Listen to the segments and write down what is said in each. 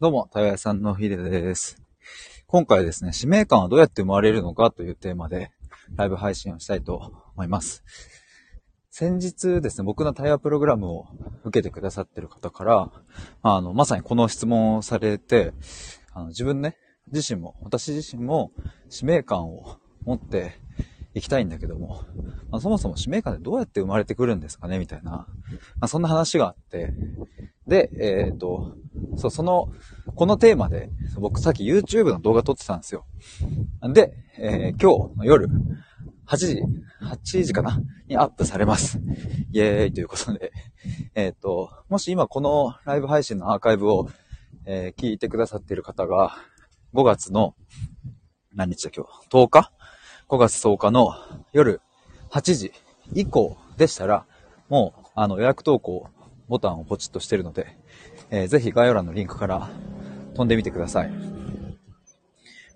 どうも、たやさんのひでです。今回ですね、使命感はどうやって生まれるのかというテーマで、ライブ配信をしたいと思います。先日ですね、僕の対話プログラムを受けてくださってる方から、あの、まさにこの質問をされて、あの自分ね、自身も、私自身も使命感を持っていきたいんだけども、まあ、そもそも使命感ってどうやって生まれてくるんですかね？みたいな、まあ、そんな話があって、で、えっ、ー、と、そう、その、このテーマで、僕さっき YouTube の動画撮ってたんですよ。で、えー、今日の夜、8時、8時かな？にアップされます。イェーイということで。えっ、ー、と、もし今このライブ配信のアーカイブを、えー、聞いてくださっている方が、5月の、何日だ今日 ?10 日？?5 月10日の夜8時以降でしたら、もう、あの予約投稿ボタンをポチッとしてるので、えー、ぜひ概要欄のリンクから飛んでみてください。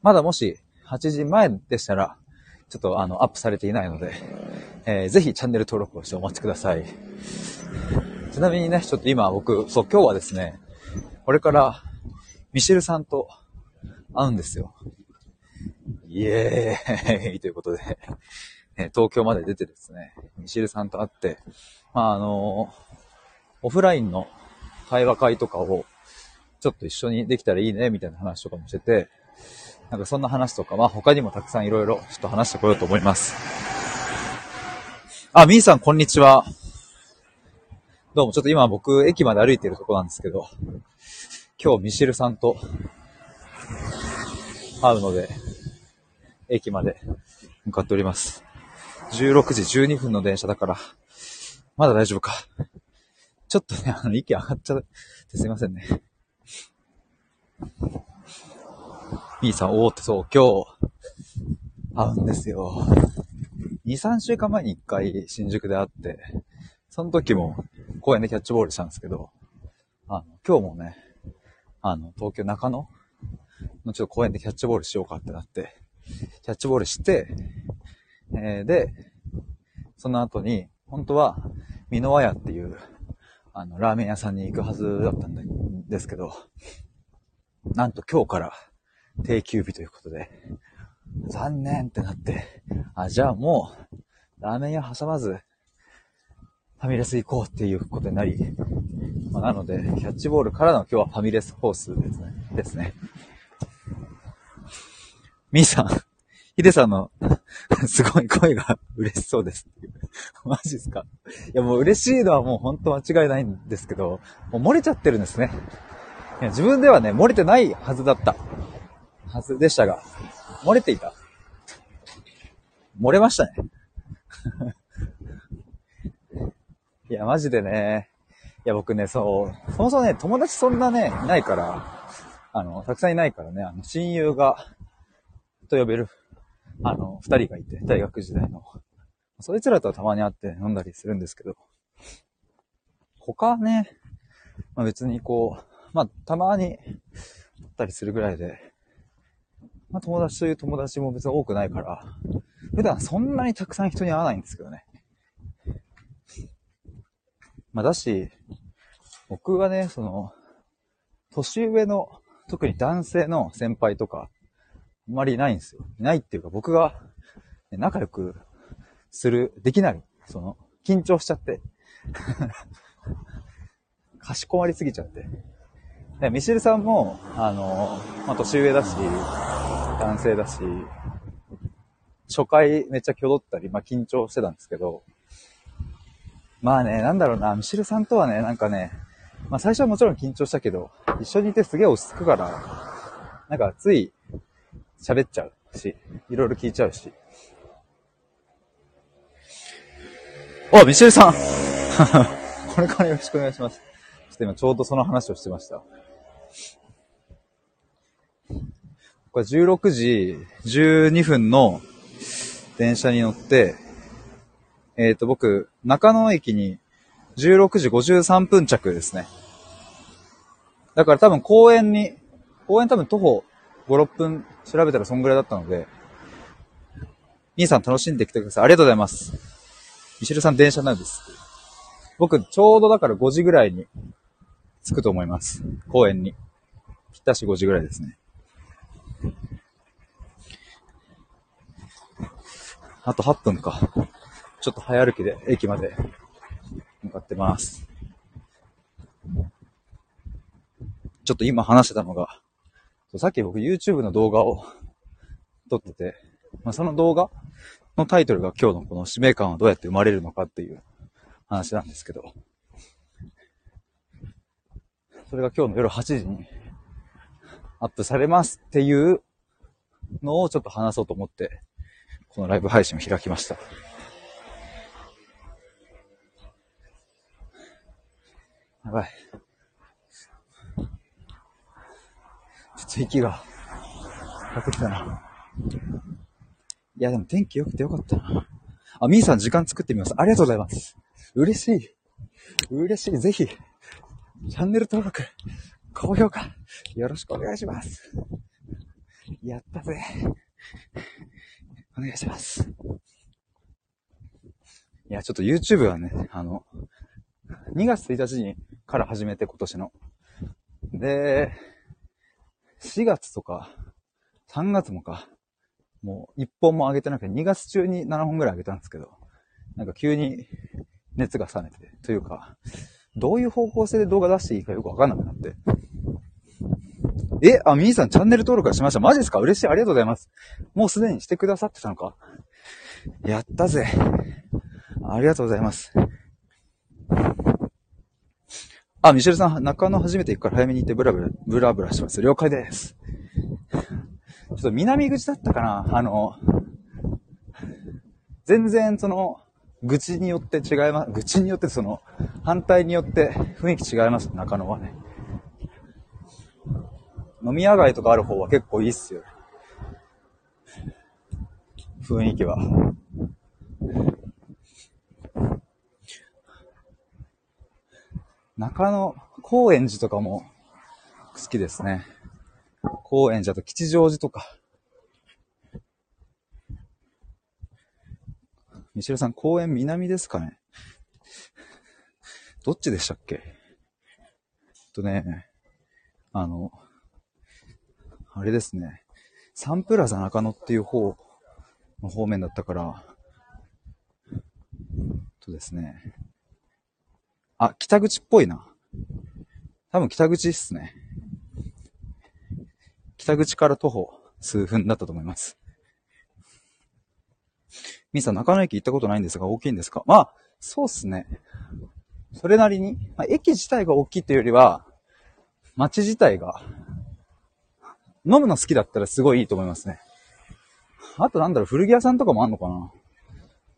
まだもし8時前でしたら、ちょっとあの、アップされていないので、えー、ぜひチャンネル登録をしてお待ちください。ちなみにね、ちょっと今僕、そう、今日はですね、これからミシェルさんと会うんですよ。イエーイ。ということで、東京まで出てですね、ミシルさんと会って、まああのオフラインの対話会とかを、ちょっと一緒にできたらいいね、みたいな話とかもしてて、なんかそんな話とか、まあ他にもたくさんいろいろちょっと話してこようと思います。あ、みーさんこんにちは。どうも、ちょっと今僕駅まで歩いてるとこなんですけど、今日ミシルさんと会うので、駅まで向かっております。16時12分の電車だから、まだ大丈夫か。ちょっとね、あの、息上がっちゃってすいませんね。みーさん、おーってそう、今日、会うんですよ。2、3週間前に1回新宿で会って、その時も公園でキャッチボールしたんですけど、あの、今日もね、あの、東京中野のちょっと公園でキャッチボールしようかってなって、キャッチボールして、えー、で、その後に、本当は、美濃和屋っていう、あの、ラーメン屋さんに行くはずだったんですけど、なんと今日から定休日ということで、残念ってなって、あ、じゃあもう、ラーメン屋挟まず、ファミレス行こうっていうことになり、まあ、なので、キャッチボールからの今日はファミレスコースですね。ですね。みーさん、ヒデさんの すごい声が嬉しそうです。マジっすか？いやもう嬉しいのはもう本当間違いないんですけど、もう漏れちゃってるんですね。いや自分ではね、漏れてないはずだった。はずでしたが、漏れていた。漏れましたね。いや、マジでね。いや、僕ね、そう、そもそもね、友達そんなね、いないから、あの、たくさんいないからね、あの、親友が、と呼べるあの、二人がいて、大学時代の。そいつらとはたまに会って飲んだりするんですけど、他はね、まあ、別にこう、まあ、たまに会ったりするぐらいで、まあ、友達という友達も別に多くないから、普段そんなにたくさん人に会わないんですけどね。まあ、だし、僕がね、その、年上の、特に男性の先輩とか、あんまりいないんですよ。いないっていうか僕が仲良くする、できない。その、緊張しちゃって。かしこまりすぎちゃって。でミシルさんも、あの、まあ、年上だし、男性だし、初回めっちゃ挙動ったり、まあ、緊張してたんですけど、まあね、なんだろうな、ミシルさんとはね、なんかね、まあ最初はもちろん緊張したけど、一緒にいてすげえ落ち着くから、なんかつい喋っちゃうし、いろいろ聞いちゃうし。あ、ミシェルさん これからよろしくお願いします。ちょっと今ちょうどその話をしてました。これ16時12分の電車に乗って、えっ、ー、と、僕、中野駅に16時53分着ですね。だから多分公園に、公園多分徒歩5、6分調べたらそんぐらいだったので、兄さん楽しんできてください。ありがとうございます。ミシェルさん電車なんです。僕、ちょうどだから5時ぐらいに着くと思います。公園に。ぴったし5時ぐらいですね。あと8分か。ちょっと早歩きで駅まで向かってます。ちょっと今話してたのが、さっき僕 YouTube の動画を 撮ってて、まあ、その動画のタイトルが今日のこの使命感はどうやって生まれるのかっていう話なんですけど、それが今日の夜8時に アップされますっていうのをちょっと話そうと思って、このライブ配信を開きました。やばい。ちょっと息が、かってきたな。いや、でも天気良くてよかったな。あ、みーさん時間作ってみます。ありがとうございます。嬉しい。嬉しい。ぜひ、チャンネル登録、高評価、よろしくお願いします。やったぜ。お願いします。いや、ちょっと YouTube はね、あの、2月1日にから始めて今年の。で、4月とか、3月もか、もう1本も上げてなくて、2月中に7本ぐらい上げたんですけど、なんか急に熱が冷めて、というか、どういう方向性で動画出していいかよくわかんなくなって。え、あ、みーさんチャンネル登録はしました。マジですか？嬉しい。ありがとうございます。もうすでにしてくださってたのかやったぜ。ありがとうございます。あ、ミシェルさん、中野初めて行くから早めに行ってブラブラ、ブラブラします。了解です。ちょっと南口だったかなあの、全然その、愚痴によって違います。愚痴によってその、反対によって雰囲気違います、中野はね。飲み屋街とかある方は結構いいっすよ。雰囲気は。中野、高円寺とかも好きですね。高円寺と吉祥寺とか。ミシルさん、公園南ですかね？どっちでしたっけ？とね、あの、あれですね。サンプラザ中野っていう方の方面だったから、とですね。あ、北口っぽいな。多分北口っすね。北口から徒歩数分だったと思います。ミさん、中野駅行ったことないんですが、大きいんですか？まあ、そうっすね。それなりに、まあ、駅自体が大きいというよりは、街自体が、飲むの好きだったらすごいいいと思いますね。あとなんだろう、古着屋さんとかもあんのかな、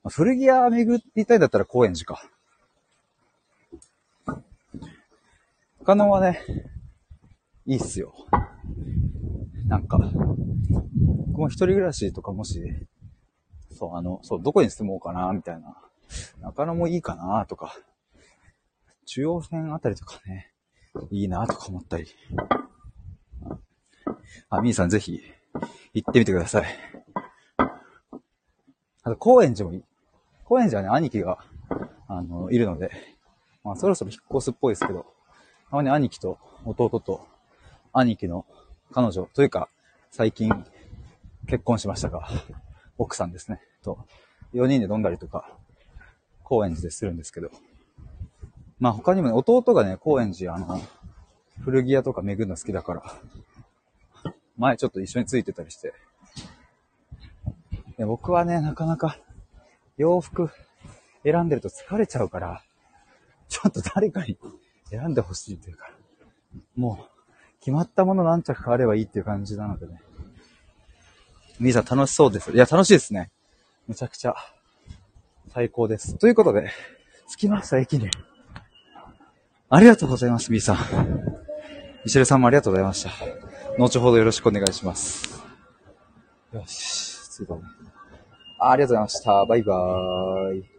古着屋巡りたいんだったら高円寺か。他のはね、いいっすよ。なんか、僕も一人暮らしとかもし、そう、あの、そう、どこに住もうかな、みたいな。中野もいいかな、とか。中央線あたりとかね、いいな、とか思ったり。あ、みーさんぜひ、行ってみてください。あと、高円寺もいい。高円寺はね、兄貴が、あの、いるので、まあ、そろそろ引っ越すっぽいですけど、たまに兄貴と弟と、兄貴の彼女というか、最近結婚しましたが、奥さんですね。と、4人で飲んだりとか、高円寺でするんですけど。まあ他にもね、弟がね、高円寺、あの、古着屋とか巡るの好きだから、前ちょっと一緒についてたりして。で僕はね、なかなか洋服選んでると疲れちゃうから、ちょっと誰かに選んでほしいというか、もう決まったもの何着かあればいいっていう感じなのでね。みーさん楽しそうです。いや、楽しいですね。めちゃくちゃ最高です。ということで、着きました、駅に。ありがとうございます、みーさん。ミシェルさんもありがとうございました。後ほどよろしくお願いします。よし、着いたね。ありがとうございました。バイバーイ。